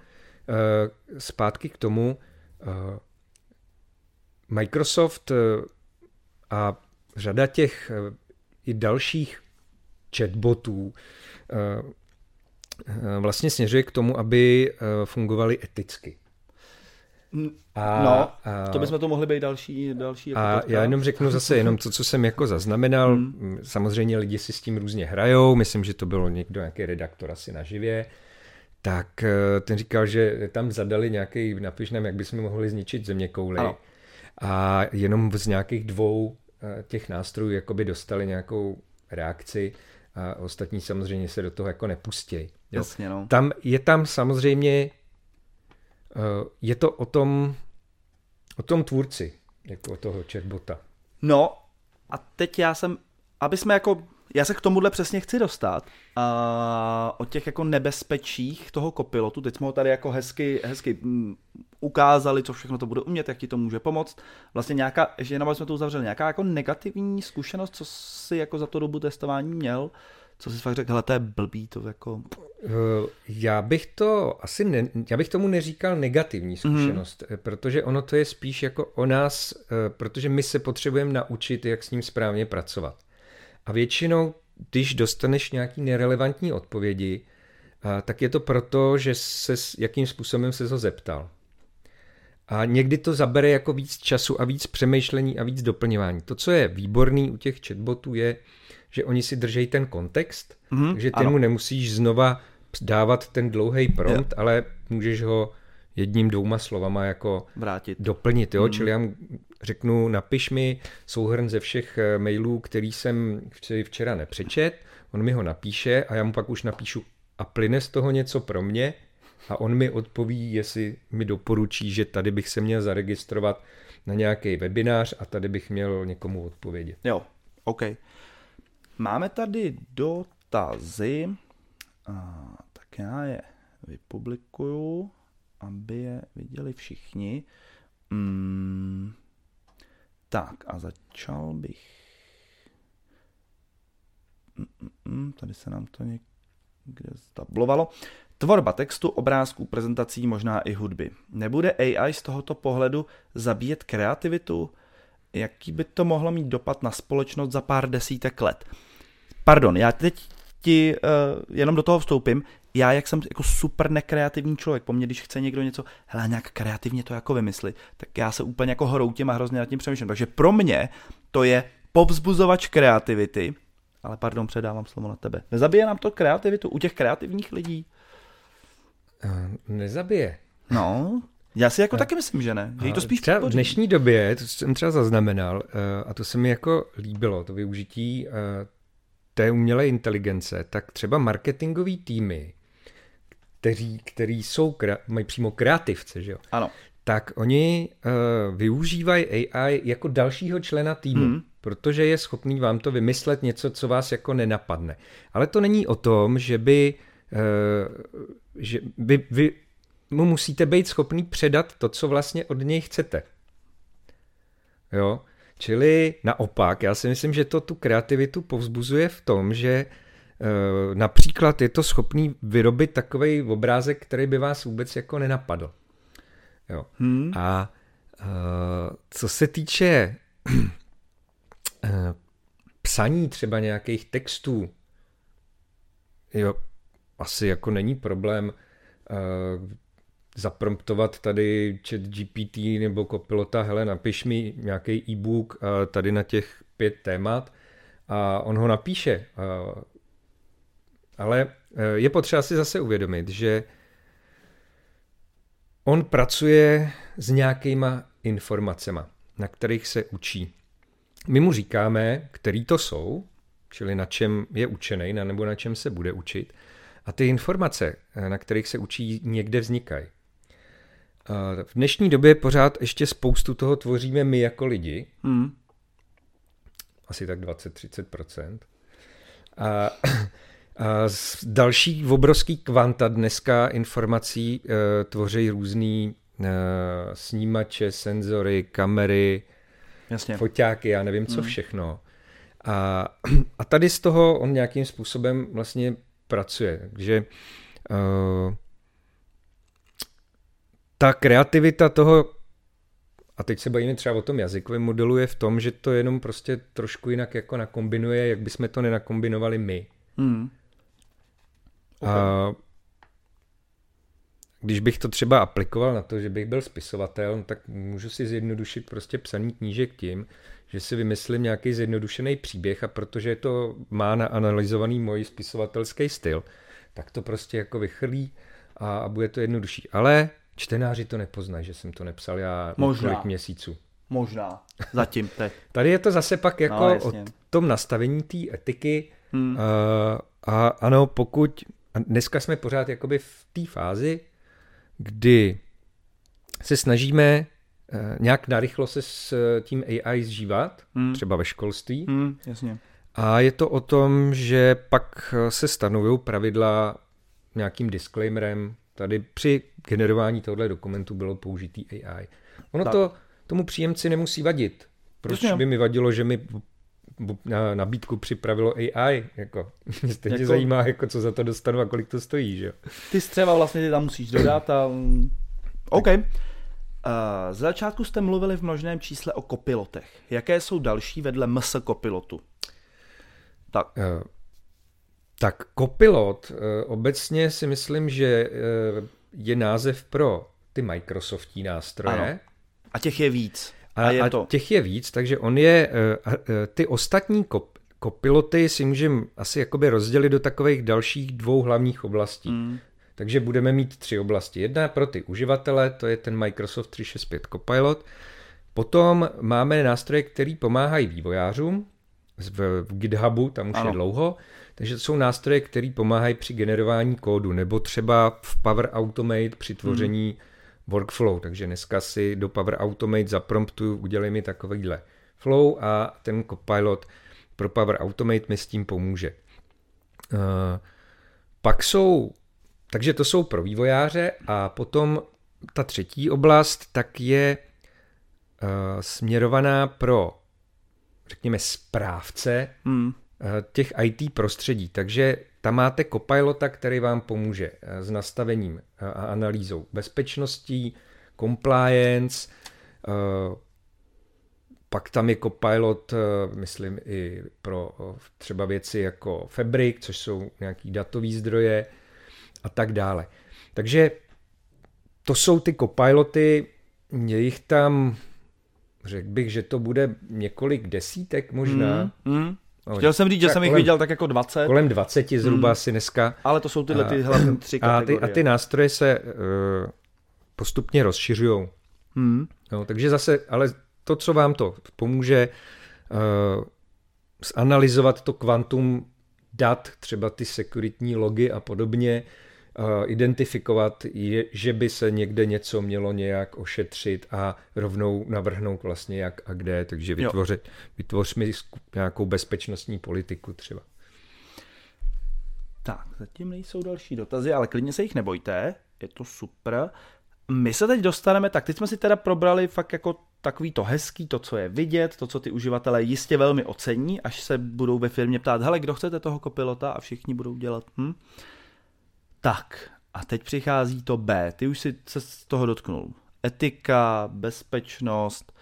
zpátky k tomu, uh, Microsoft uh, a řada těch uh, i dalších chatbotů uh, vlastně směřuje k tomu, aby fungovaly eticky. A, no, to bychom to mohli být další. další jako a já jenom řeknu zase jenom to, co jsem jako zaznamenal. Hmm. Samozřejmě lidi si s tím různě hrajou. Myslím, že to bylo někdo, nějaký redaktor asi na živě. Tak eh, ten říkal, že tam zadali nějaký, napiš nám, jak bychom mohli zničit země kouly. Ano. A jenom z nějakých dvou těch nástrojů jakoby dostali nějakou reakci a ostatní samozřejmě se do toho jako nepustějí. Jasně, no. Tam je tam samozřejmě, je to o tom, o tom tvůrci, jako o toho chatbota. No a teď já jsem, aby jsme jako, já se k tomuhle přesně chci dostat, a o těch jako nebezpečích toho kopilotu, teď jsme ho tady jako hezky, hezky mm, ukázali, co všechno to bude umět, jak ti to může pomoct. Vlastně nějaká, že jenom jsme to uzavřeli, nějaká jako negativní zkušenost, co si jako za to dobu testování měl, co jsi fakt řekl, hele, to je blbý, to jako... Eh, já bych to asi, ne, já bych tomu neříkal negativní zkušenost, mm. protože ono to je spíš jako o nás, eh, protože my se potřebujeme naučit, jak s ním správně pracovat. A většinou, když dostaneš nějaký nerelevantní odpovědi, tak je to proto, že se, jakým způsobem se ho zeptal. A někdy to zabere jako víc času a víc přemýšlení a víc doplňování. To, co je výborný u těch chatbotů, je, že oni si držejí ten kontext, mm-hmm, takže ty ano. mu nemusíš znova dávat ten dlouhý prompt, ale můžeš ho jedním, dvouma slovama jako Vrátit. doplnit. Jo? Mm. Čili já řeknu, napiš mi souhrn ze všech eh, mailů, který jsem včera nepřečet, on mi ho napíše a já mu pak už napíšu a plyne z toho něco pro mě a on mi odpoví, jestli mi doporučí, že tady bych se měl zaregistrovat na nějaký webinář a tady bych měl někomu odpovědět. Jo, OK. Máme tady dotazy, a, tak já je vypublikuju, aby je viděli všichni. Mm, tak a začal bych. Mm, mm, mm tady se nám to někde stablovalo. Tvorba textu, obrázků, prezentací, možná i hudby. Nebude AI z tohoto pohledu zabíjet kreativitu? Jaký by to mohlo mít dopad na společnost za pár desítek let? Pardon, já teď ti uh, jenom do toho vstoupím. Já, jak jsem jako super nekreativní člověk, po mně, když chce někdo něco, hele, nějak kreativně to jako vymyslit, tak já se úplně jako hroutím a hrozně nad tím přemýšlím. Takže pro mě to je povzbuzovač kreativity, ale pardon, předávám slovo na tebe. Nezabije nám to kreativitu u těch kreativních lidí? Nezabije. No, já si jako a, taky myslím, že ne. Že to spíš třeba v dnešní době, to jsem třeba zaznamenal, a to se mi jako líbilo, to využití té umělé inteligence, tak třeba marketingový týmy, kteří, který jsou, mají přímo kreativce, že jo? Ano. Tak oni uh, využívají AI jako dalšího člena týmu, hmm. protože je schopný vám to vymyslet něco, co vás jako nenapadne. Ale to není o tom, že by, uh, že by vy mu musíte být schopný předat to, co vlastně od něj chcete. Jo? Čili naopak, já si myslím, že to tu kreativitu povzbuzuje v tom, že e, například je to schopný vyrobit takový obrázek, který by vás vůbec jako nenapadl. Jo. Hmm. A e, co se týče e, psaní třeba nějakých textů, jo, asi jako není problém zapromptovat tady chat GPT nebo kopilota, hele, napiš mi nějaký e-book tady na těch pět témat a on ho napíše. Ale e, je potřeba si zase uvědomit, že on pracuje s nějakýma informacemi, na kterých se učí. My mu říkáme, který to jsou, čili na čem je učený, nebo na čem se bude učit. A ty informace, e, na kterých se učí, někde vznikají. V dnešní době pořád ještě spoustu toho tvoříme my jako lidi. Hmm. Asi tak 20-30%. A, a z další obrovský kvanta dneska informací e, tvoří různý e, snímače, senzory, kamery, Jasně. foťáky, já nevím co hmm. všechno. A, a tady z toho on nějakým způsobem vlastně pracuje. Takže e, ta kreativita toho, a teď se bavíme třeba o tom jazykovém modelu, je v tom, že to jenom prostě trošku jinak jako nakombinuje, jak bychom to nenakombinovali my. Hmm. Okay. A když bych to třeba aplikoval na to, že bych byl spisovatel, no tak můžu si zjednodušit prostě psaní knížek tím, že si vymyslím nějaký zjednodušený příběh a protože to má na analyzovaný můj spisovatelský styl, tak to prostě jako vychrlí a, a bude to jednodušší. Ale Čtenáři to nepoznají, že jsem to nepsal já Možná. několik měsíců. Možná. Zatím teď. Tady je to zase pak jako no, o tom nastavení té etiky. Hmm. Uh, a ano, pokud... A dneska jsme pořád jakoby v té fázi, kdy se snažíme uh, nějak narychlo se s tím AI zžívat, hmm. třeba ve školství. Hmm, jasně. A je to o tom, že pak se stanovují pravidla nějakým disclaimerem, Tady při generování tohoto dokumentu bylo použitý AI. Ono tak. to tomu příjemci nemusí vadit. Proč Jasně. by mi vadilo, že mi na nabídku připravilo AI, jako, stejně jako, zajímá, jako, co za to dostanu a kolik to stojí, že Ty střeva vlastně ty tam musíš dodat a... OK. Uh, z začátku jste mluvili v množném čísle o kopilotech. Jaké jsou další vedle MS kopilotu? Tak. Uh, tak Copilot eh, obecně si myslím, že eh, je název pro ty Microsoftí nástroje. Ano. A těch je víc. A, a, je a to. těch je víc, takže on je, eh, ty ostatní kop, kopiloty si můžeme asi jakoby rozdělit do takových dalších dvou hlavních oblastí. Mm. Takže budeme mít tři oblasti. Jedna pro ty uživatele, to je ten Microsoft 365 Copilot. Potom máme nástroje, které pomáhají vývojářům. V, v GitHubu, tam už ano. je dlouho. Takže to jsou nástroje, které pomáhají při generování kódu, nebo třeba v Power Automate při tvoření hmm. workflow. Takže dneska si do Power Automate zapromptuju, udělej mi takovýhle flow a ten Copilot pro Power Automate mi s tím pomůže. Uh, pak jsou, takže to jsou pro vývojáře a potom ta třetí oblast tak je uh, směrovaná pro, řekněme, správce hmm. Eh, těch IT prostředí. Takže tam máte Copilota, který vám pomůže eh, s nastavením a analýzou bezpečností, compliance, pak tam je Copilot, myslím, i pro třeba věci jako Fabric, což jsou nějaký datový zdroje a tak dále. Takže to jsou ty Copiloty, je jich tam, řekl bych, že to bude několik desítek možná. Mm, mm. Chtěl jsem říct, že jsem jich viděl tak jako 20. Kolem 20 zhruba mm. asi dneska. Ale to jsou tyhle ty hlavní tři kategorie. A ty, a ty nástroje se uh, postupně rozšiřují. Mm. No, takže zase, ale to, co vám to pomůže uh, zanalizovat to kvantum dat, třeba ty sekuritní logy a podobně, identifikovat, je, že by se někde něco mělo nějak ošetřit a rovnou navrhnout vlastně jak a kde, takže vytvořit, vytvořme nějakou bezpečnostní politiku třeba. Tak, zatím nejsou další dotazy, ale klidně se jich nebojte, je to super. My se teď dostaneme, tak teď jsme si teda probrali fakt jako takový to hezký, to, co je vidět, to, co ty uživatelé jistě velmi ocení, až se budou ve firmě ptát, hele, kdo chcete toho kopilota a všichni budou dělat, hm? Tak, a teď přichází to B. Ty už si se z toho dotknul. Etika, bezpečnost.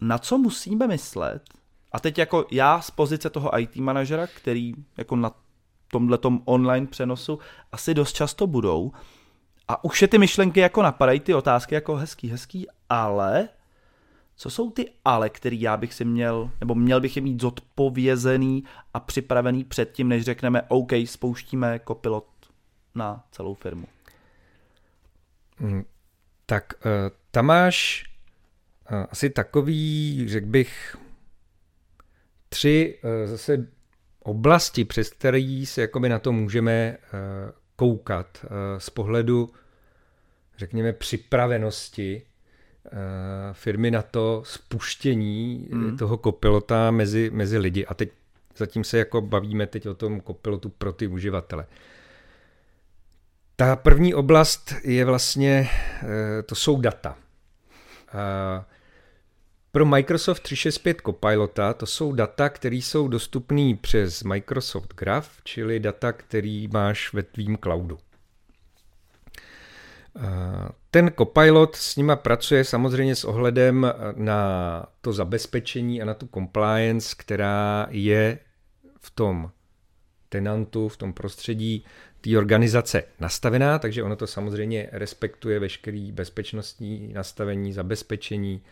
Na co musíme myslet? A teď jako já z pozice toho IT manažera, který jako na tomhletom online přenosu asi dost často budou. A už je ty myšlenky jako napadají, ty otázky jako hezký, hezký, ale co jsou ty ale, který já bych si měl, nebo měl bych je mít zodpovězený a připravený předtím, než řekneme OK, spouštíme kopilot na celou firmu? Hmm, tak uh, tam máš uh, asi takový, řekl bych, tři uh, zase oblasti, přes které se jakoby na to můžeme koukat z pohledu, řekněme, připravenosti Eh, firmy na to spuštění mm. toho kopilota mezi, mezi lidi. A teď zatím se jako bavíme teď o tom kopilotu pro ty uživatele. Ta první oblast je vlastně, eh, to jsou data. Pro Microsoft 365 Copilota to jsou data, které jsou dostupné přes Microsoft Graph, čili data, který máš ve tvým cloudu. Ten Copilot s nima pracuje samozřejmě s ohledem na to zabezpečení a na tu compliance, která je v tom tenantu, v tom prostředí té organizace nastavená, takže ono to samozřejmě respektuje veškerý bezpečnostní nastavení, zabezpečení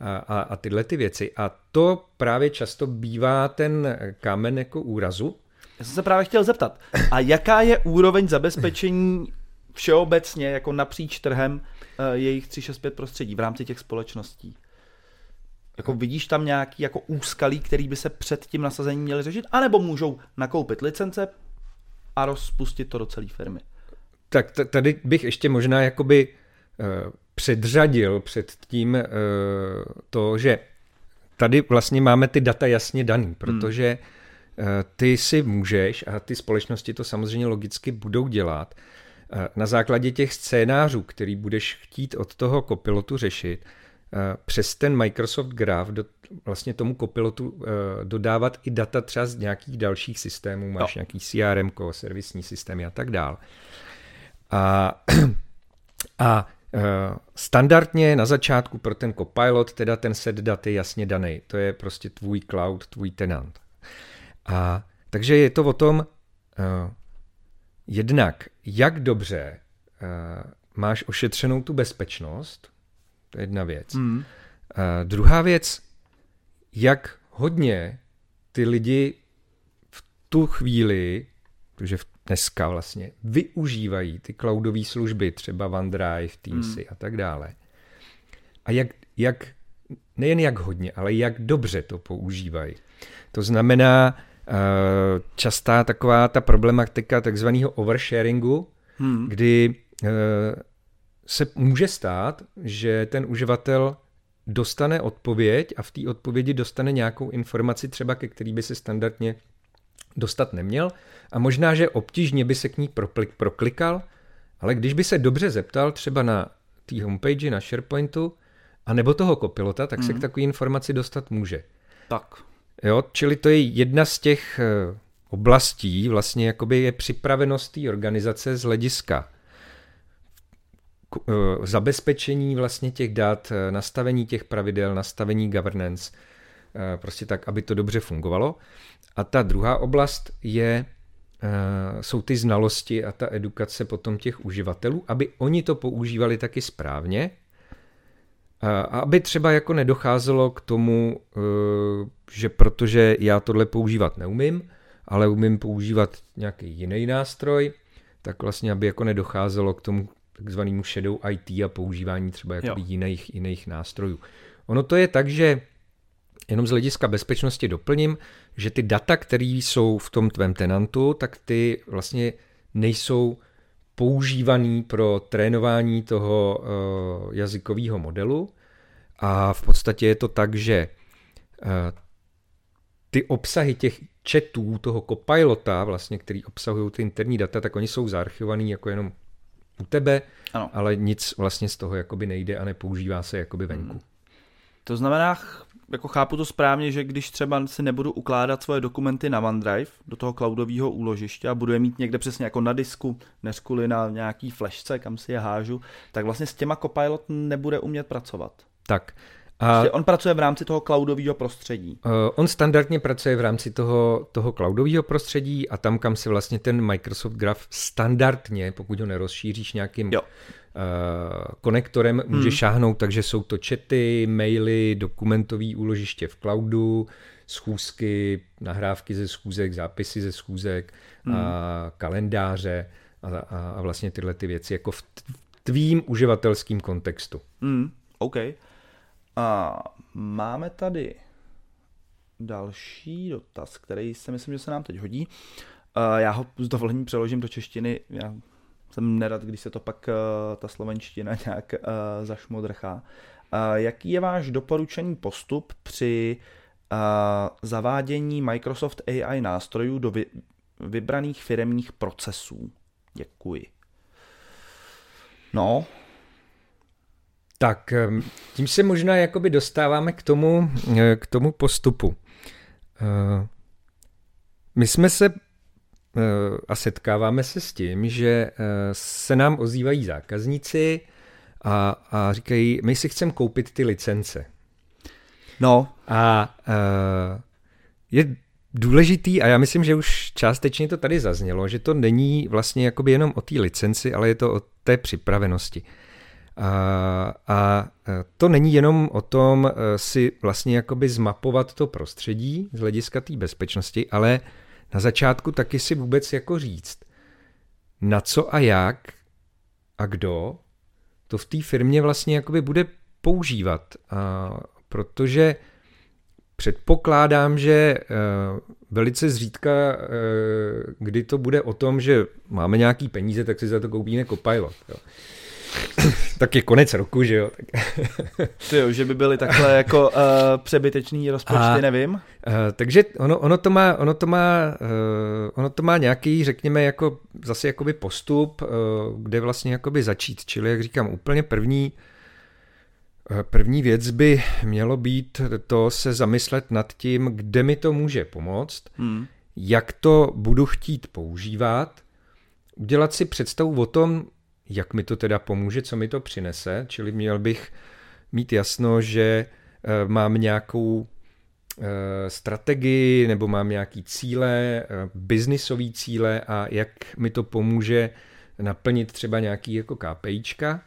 a, a, a tyhle ty věci. A to právě často bývá ten kámen jako úrazu. Já jsem se právě chtěl zeptat, a jaká je úroveň zabezpečení všeobecně jako napříč trhem uh, jejich 365 prostředí v rámci těch společností. Jako vidíš tam nějaký jako úskalí, který by se před tím nasazením měli řešit, anebo můžou nakoupit licence a rozpustit to do celé firmy? Tak t- tady bych ještě možná jakoby uh, předřadil před tím uh, to, že tady vlastně máme ty data jasně daný, hmm. protože hmm. ty si můžeš, a ty společnosti to samozřejmě logicky budou dělat, na základě těch scénářů, který budeš chtít od toho kopilotu řešit, přes ten Microsoft Graph do, vlastně tomu kopilotu dodávat i data třeba z nějakých dalších systémů, máš no. nějaký CRM, servisní systémy a tak dál. A, a standardně na začátku pro ten copilot teda ten set dat je jasně daný. To je prostě tvůj cloud, tvůj tenant. A takže je to o tom, jednak, jak dobře uh, máš ošetřenou tu bezpečnost, to je jedna věc. Mm. Uh, druhá věc, jak hodně ty lidi v tu chvíli, protože dneska vlastně využívají ty cloudové služby, třeba OneDrive, Teamsy mm. a tak dále. A jak, jak, nejen jak hodně, ale jak dobře to používají. To znamená, častá taková ta problematika takzvaného oversharingu, hmm. kdy eh, se může stát, že ten uživatel dostane odpověď a v té odpovědi dostane nějakou informaci třeba, ke který by se standardně dostat neměl a možná, že obtížně by se k ní proklikal, ale když by se dobře zeptal třeba na té homepage, na SharePointu, a nebo toho kopilota, tak hmm. se k takové informaci dostat může. Tak. Jo, čili to je jedna z těch eh, oblastí vlastně jakoby je připravenost té organizace z hlediska Eh, zabezpečení vlastně těch dat, eh, nastavení těch pravidel, nastavení governance, prostě tak, aby to dobře fungovalo. A ta druhá oblast je, jsou ty znalosti a ta edukace potom těch uživatelů, aby oni to používali taky správně, a aby třeba jako nedocházelo k tomu, že protože já tohle používat neumím, ale umím používat nějaký jiný nástroj, tak vlastně, aby jako nedocházelo k tomu takzvanému shadow IT a používání třeba jako jiných, jiných nástrojů. Ono to je tak, že jenom z hlediska bezpečnosti doplním, že ty data, které jsou v tom tvém tenantu, tak ty vlastně nejsou používaný pro trénování toho uh, jazykového modelu a v podstatě je to tak, že uh, ty obsahy těch chatů, toho copilota, vlastně, který obsahují ty interní data, tak oni jsou zaarchivovaný jako jenom u tebe, ano. ale nic vlastně z toho jakoby nejde a nepoužívá se jakoby venku. Hmm. To znamená, jako chápu to správně, že když třeba si nebudu ukládat svoje dokumenty na OneDrive do toho cloudového úložiště a budu je mít někde přesně jako na disku, než na nějaký flashce, kam si je hážu, tak vlastně s těma Copilot nebude umět pracovat. Tak, a prostě on pracuje v rámci toho cloudového prostředí. Uh, on standardně pracuje v rámci toho, toho cloudového prostředí a tam, kam si vlastně ten Microsoft Graph standardně, pokud ho nerozšíříš nějakým jo. Uh, konektorem, může hmm. šáhnout, takže jsou to chaty, maily, dokumentový úložiště v cloudu, schůzky, nahrávky ze schůzek, zápisy ze schůzek, hmm. a kalendáře a, a, a vlastně tyhle ty věci jako v tvým uživatelským kontextu. Hmm. OK. A máme tady další dotaz, který si myslím, že se nám teď hodí. Já ho s dovolením přeložím do češtiny. Já jsem nerad, když se to pak eh, ta slovenština nějak eh, zašmodrchá. Jaký je váš doporučený postup při eh, zavádění Microsoft AI nástrojů do vybraných firemních procesů? Děkuji. No, tak tím se možná jakoby dostáváme k tomu, eh, k tomu postupu. Eh, my jsme se eh, a setkáváme se s tím, že se nám ozývají zákazníci a, a říkají, my si chceme koupit ty licence. No. A je důležitý, a já myslím, že už částečně to tady zaznělo, že to není vlastně jakoby jenom o té licenci, ale je to o té připravenosti. A, a to není jenom o tom si vlastně jakoby zmapovat to prostředí z hlediska té bezpečnosti, ale na začátku taky si vůbec jako říct, na co a jak a kdo to v té firmě vlastně jakoby bude používat. A protože předpokládám, že e, velice zřídka, e, kdy to bude o tom, že máme nějaký peníze, tak si za to koupíme Copilot. Jo tak je konec roku, že jo. Tak. Ty jo, že by byly takhle jako uh, přebytečný rozpočty, a, nevím. Uh, takže ono, ono, to má, ono, to má, uh, ono to má nějaký, řekněme, jako zase jakoby postup, uh, kde vlastně jakoby začít. Čili, jak říkám, úplně první, uh, první věc by mělo být to se zamyslet nad tím, kde mi to může pomoct, hmm. jak to budu chtít používat, udělat si představu o tom, jak mi to teda pomůže, co mi to přinese, čili měl bych mít jasno, že eh, mám nějakou eh, strategii nebo mám nějaký cíle, eh, biznisové cíle a jak mi to pomůže naplnit třeba nějaký jako KPIčka.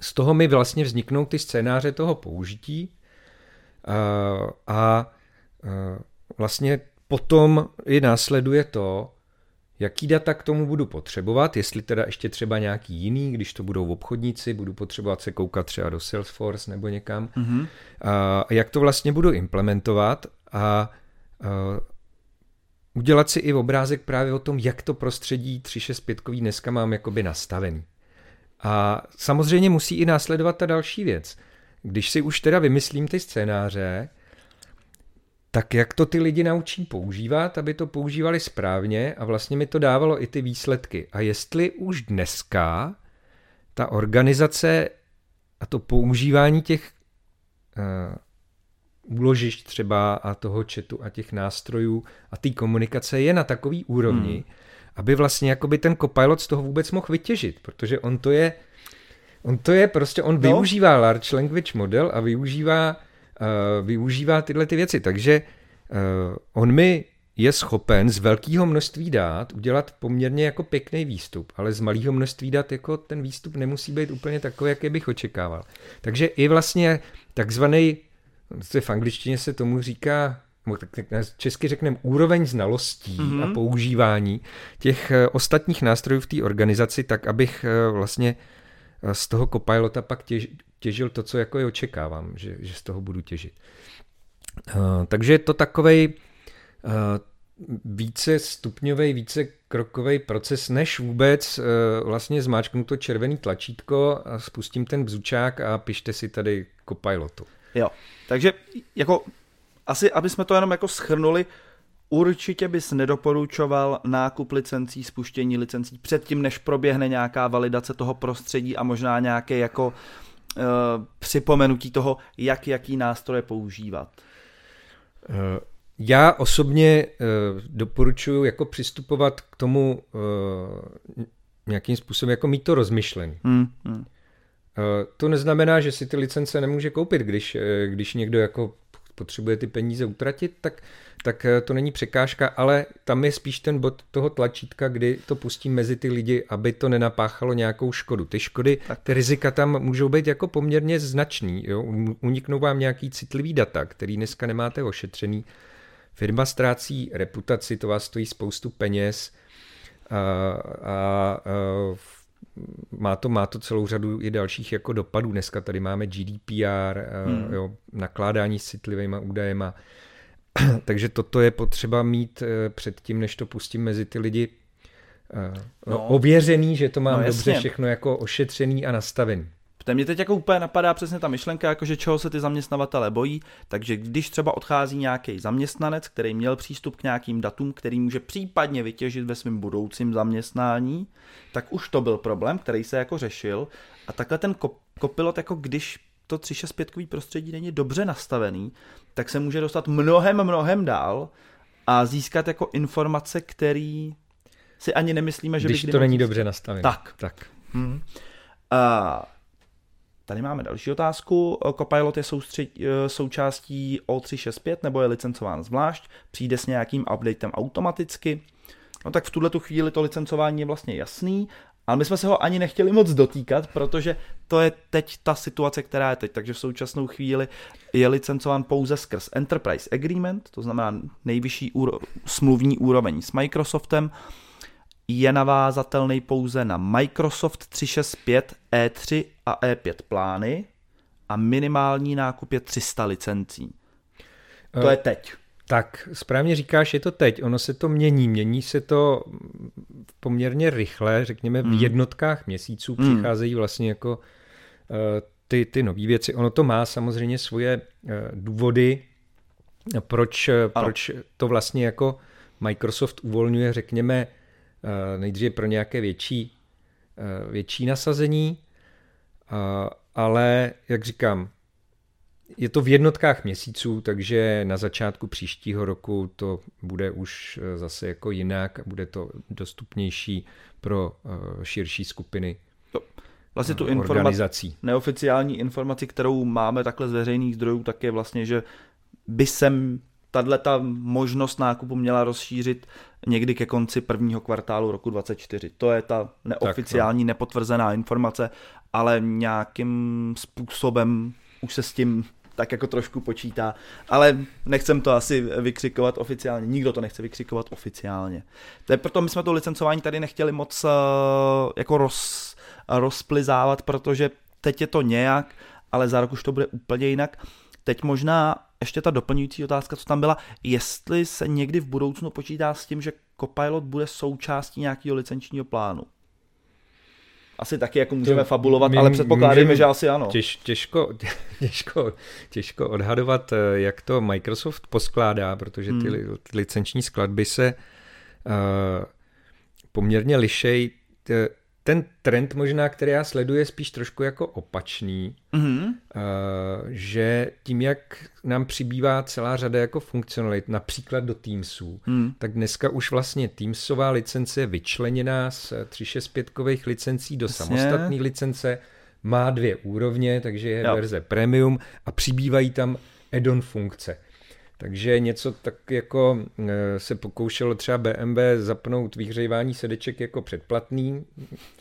Z toho mi vlastně vzniknou ty scénáře toho použití a, a vlastně potom i následuje to, jaký data k tomu budu potřebovat, jestli teda ještě třeba nějaký jiný, když to budou obchodníci, budu potřebovat se koukat třeba do Salesforce nebo někam, mm-hmm. a jak to vlastně budu implementovat a, a udělat si i obrázek právě o tom, jak to prostředí 365 dneska mám jakoby nastavený. A samozřejmě musí i následovat ta další věc. Když si už teda vymyslím ty scénáře, tak jak to ty lidi naučí používat, aby to používali správně a vlastně mi to dávalo i ty výsledky. A jestli už dneska ta organizace a to používání těch uh, úložišť třeba a toho chatu a těch nástrojů a té komunikace je na takový úrovni, hmm. aby vlastně jakoby ten copilot z toho vůbec mohl vytěžit, protože on to je, on to je prostě, on no. využívá large language model a využívá, využívá tyhle ty věci, takže uh, on mi je schopen z velkého množství dát udělat poměrně jako pěkný výstup, ale z malého množství dát jako ten výstup nemusí být úplně takový, jaký bych očekával. Takže i vlastně takzvaný, v angličtině se tomu říká, tak, tak česky řekneme úroveň znalostí mm-hmm. a mhm. používání těch eh, ostatních nástrojů v té organizaci, tak abych eh, vlastně eh, z toho copilota pak těž, těžil to, co jako je očekávám, že, že z toho budu těžit. Uh, takže je to takovej Eh, více stupňový, více krokový proces, než vůbec uh, vlastně zmáčknu to červený tlačítko a spustím ten bzučák a pište si tady Copilotu. Jo, takže jako asi, aby jsme to jenom jako schrnuli, určitě bys nedoporučoval nákup licencí, spuštění licencí předtím, než proběhne nějaká validace toho prostředí a možná nějaké jako uh, připomenutí toho, jak jaký nástroje používat. Uh, já osobně uh, doporučuji jako přistupovat k tomu nějakým způsobem, jako mít to rozmyšlený. Hmm, hmm. To neznamená, že si ty licence nemůže koupit, když, když někdo jako potřebuje ty peníze utratit, tak, tak to není překážka, ale tam je spíš ten bod toho tlačítka, kdy to pustí mezi ty lidi, aby to nenapáchalo nějakou škodu. Ty škody, tak. ty rizika tam můžou být jako poměrně značný. Jo? Uniknou vám nějaký citlivý data, který dneska nemáte ošetřený Firma ztrácí reputaci, to vás stojí spoustu peněz a, a, a má to, má to celou řadu i dalších jako dopadů. Dneska tady máme GDPR, hmm. jo, nakládání s citlivými údajema. Takže toto je potřeba mít e, předtím, než to pustím mezi ty lidi e, no. ověřený, že to mám no, dobře všechno jako ošetřený a nastavený. Protože mě teď jako úplně napadá přesně ta myšlenka, jakože čeho se ty zaměstnavatele bojí, takže když třeba odchází nějaký zaměstnanec, který měl přístup k nějakým datům, který může případně vytěžit ve svém budoucím zaměstnání, tak už to byl problém, který se jako řešil a takhle ten kopilot, jako když to 365 prostředí není dobře nastavený, tak se může dostat mnohem, mnohem dál a získat jako informace, který si ani nemyslíme, že když by to není dobře nastavené. Tak. tak. Hmm. A Tady máme další otázku. Copilot je soustřed, eh, součástí O365 nebo je licencován zvlášť? Přijde s nějakým updatem automaticky? No tak v tuhle tu chvíli to licencování je vlastně jasný, ale my jsme se ho ani nechtěli moc dotýkat, protože to je teď ta situace, která je teď. Takže v současnou chvíli je licencován pouze skrz Enterprise Agreement, to znamená nejvyšší úro- smluvní úroveň s Microsoftem je navázatelný pouze na Microsoft 365, E3 a E5 plány a minimální nákup je 300 licencí. To je teď. Tak, správně říkáš, je to teď. Ono se to mění. Mění se to poměrně rychle, řekněme v hmm. jednotkách měsíců hmm. přicházejí vlastně jako uh, ty, ty nové věci. Ono to má samozřejmě svoje uh, důvody, proč, proč to vlastně jako Microsoft uvolňuje, řekněme, Eh, nejdříve pro nějaké větší, eh, větší nasazení, ale jak říkám, je to v jednotkách měsíců, takže na začátku příštího roku to bude už eh, zase jako jinak, bude to dostupnější pro širší skupiny Vlastně tu informaci, neoficiální informaci, kterou máme takhle z veřejných zdrojů, tak je vlastně, že by sem tahle ta možnost nákupu měla rozšířit někdy ke konci prvního kvartálu roku 2024. To je ta neoficiální, tak, no. nepotvrzená informace, ale nějakým způsobem už se s tím tak jako trošku počítá, ale nechcem to asi vykřikovat oficiálně, nikdo to nechce vykřikovat oficiálně. To je proto my jsme to licencování tady nechtěli moc uh, jako roz, rozplizávat, protože teď je to nějak, ale za rok už to bude úplně jinak. Teď možná ještě ta doplňující otázka, co tam byla, jestli se někdy v budoucnu počítá s tím, že Copilot bude součástí nějakého licenčního plánu. Asi taky jako můžeme to fabulovat, my, ale předpokládáme, že asi ano. Těž, těžko, těžko, těžko odhadovat, eh, jak to Microsoft poskládá, protože ty, hmm. licenční skladby se uh, poměrně lišej. Ten trend možná, který já sleduji, je spíš trošku jako opačný, mm-hmm. uh, že tím, jak nám přibývá celá řada jako funkcionalit, například do Teamsů, mm. tak dneska už vlastně Teamsová licence je vyčleněná z 365 licencí do Jasně. samostatné licence, má dvě úrovně, takže je jo. verze premium a přibývají tam add-on funkce. Takže něco tak jako eh, se pokoušelo třeba BMW zapnout vyhřívání sedeček jako předplatný,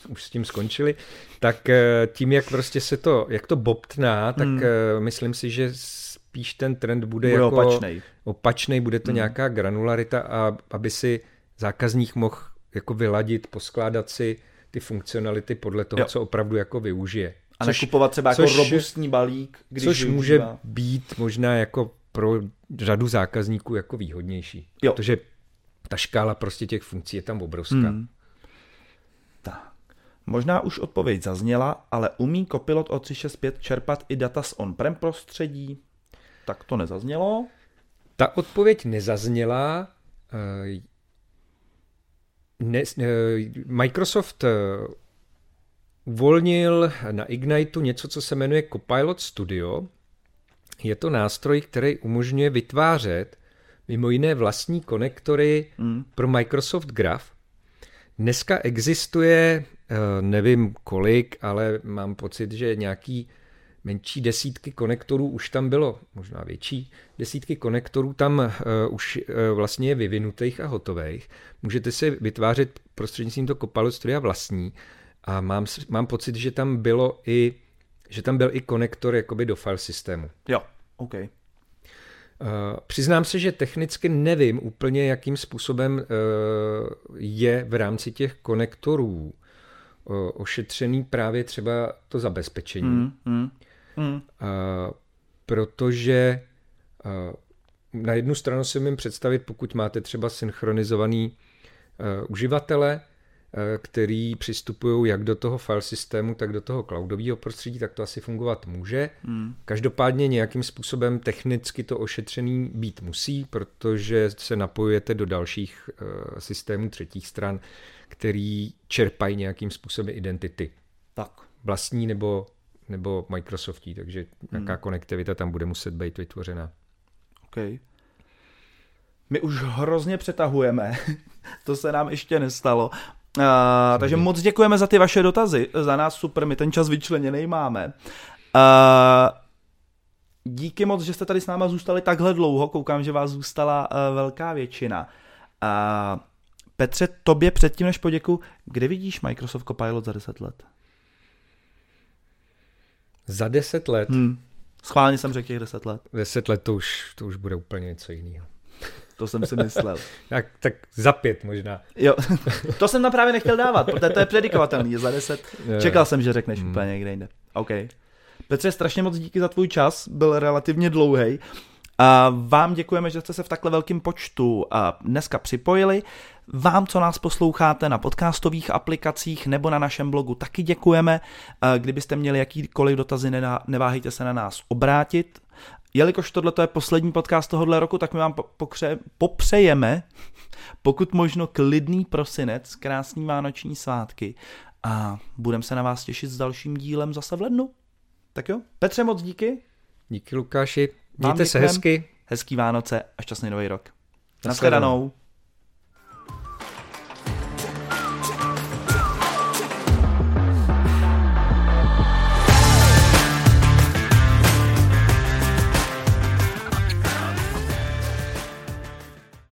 už s tím skončili, tak eh, tím, jak prostě se to, jak to bobtná, tak hmm. Eh, myslím si, že spíš ten trend bude, bude jako opačnej. opačnej, bude to hmm. nějaká granularita, a aby si zákazník mohl jako vyladit, poskládat si ty funkcionality podle toho, jo. co opravdu jako využije. A což, nekupovat třeba jako což, robustní balík, když Což využívá. může být možná jako pro řadu zákazníků jako výhodnější. Jo. Protože ta škála prostě těch funkcí je tam obrovská. Hmm. Tak. Možná už odpověď zazněla, ale umí Copilot o 365 čerpat i data z on-prem prostředí? Tak to nezaznělo. Ta odpověď nezazněla. Eh, ne, eh, Microsoft eh, uvolnil na Igniteu něco, co se jmenuje Copilot Studio, je to nástroj, který umožňuje vytvářet mimo jiné vlastní konektory mm. pro Microsoft Graph. Dneska existuje, eh, nevím kolik, ale mám pocit, že nějaký menší desítky konektorů už tam bylo, možná větší, desítky konektorů tam uh, už uh, vlastně je vyvinutých a hotových. Můžete si vytvářet prostřednictvím to Copilot Studia vlastní a mám, mám pocit, že tam bylo i že tam byl i konektor jakoby do file systému. Jo, OK. Uh, přiznám se, že technicky nevím úplně, jakým způsobem uh, je v rámci těch konektorů uh, ošetřený právě třeba to zabezpečení. Mm, mm, mm. Protože na jednu stranu si umím představit, pokud máte třeba synchronizovaný uživatele, Eh, který přistupují jak do toho file systému, tak do toho cloudového prostředí, tak to asi fungovat může. Hmm. Každopádně nějakým způsobem technicky to ošetřený být musí, protože se napojujete do dalších uh, systémů třetích stran, který čerpají nějakým způsobem identity. Tak. Vlastní nebo, nebo Microsoftí, takže hmm. nějaká konektivita tam bude muset být vytvořena. Okay. My už hrozně přetahujeme, to se nám ještě nestalo. Uh, takže moc děkujeme za ty vaše dotazy, za nás super, my ten čas vyčleněný máme. Uh, díky moc, že jste tady s náma zůstali takhle dlouho, koukám, že vás zůstala uh, velká většina. Uh, Petře, tobě předtím, než poděku, kde vidíš Microsoft Copilot za 10 let? Za 10 let? Hmm. Schválně jsem řekl těch 10 let. 10 let to už, to už bude úplně něco jiného. To jsem si myslel. tak, tak za pět možná. Jo, to jsem tam právě nechtěl dávat, protože to je predikovatelný, za deset. Čekal jsem, že řekneš hmm. úplně někde jinde. OK. Petře, strašně moc díky za tvůj čas, byl relativně dlouhý. A vám děkujeme, že jste se v takhle velkém počtu dneska připojili. Vám, co nás posloucháte na podcastových aplikacích nebo na našem blogu, taky děkujeme. Kdybyste měli jakýkoliv dotazy, neváhejte se na nás obrátit. Jelikož tohle je poslední podcast tohohle roku, tak my vám pokře- popřejeme, pokud možno klidný prosinec, krásný vánoční svátky a budeme se na vás těšit s dalším dílem zase v lednu. Tak jo, Petře, moc díky. Díky Lukáši, mějte se hezky. Hezký Vánoce a šťastný nový rok. Naschledanou.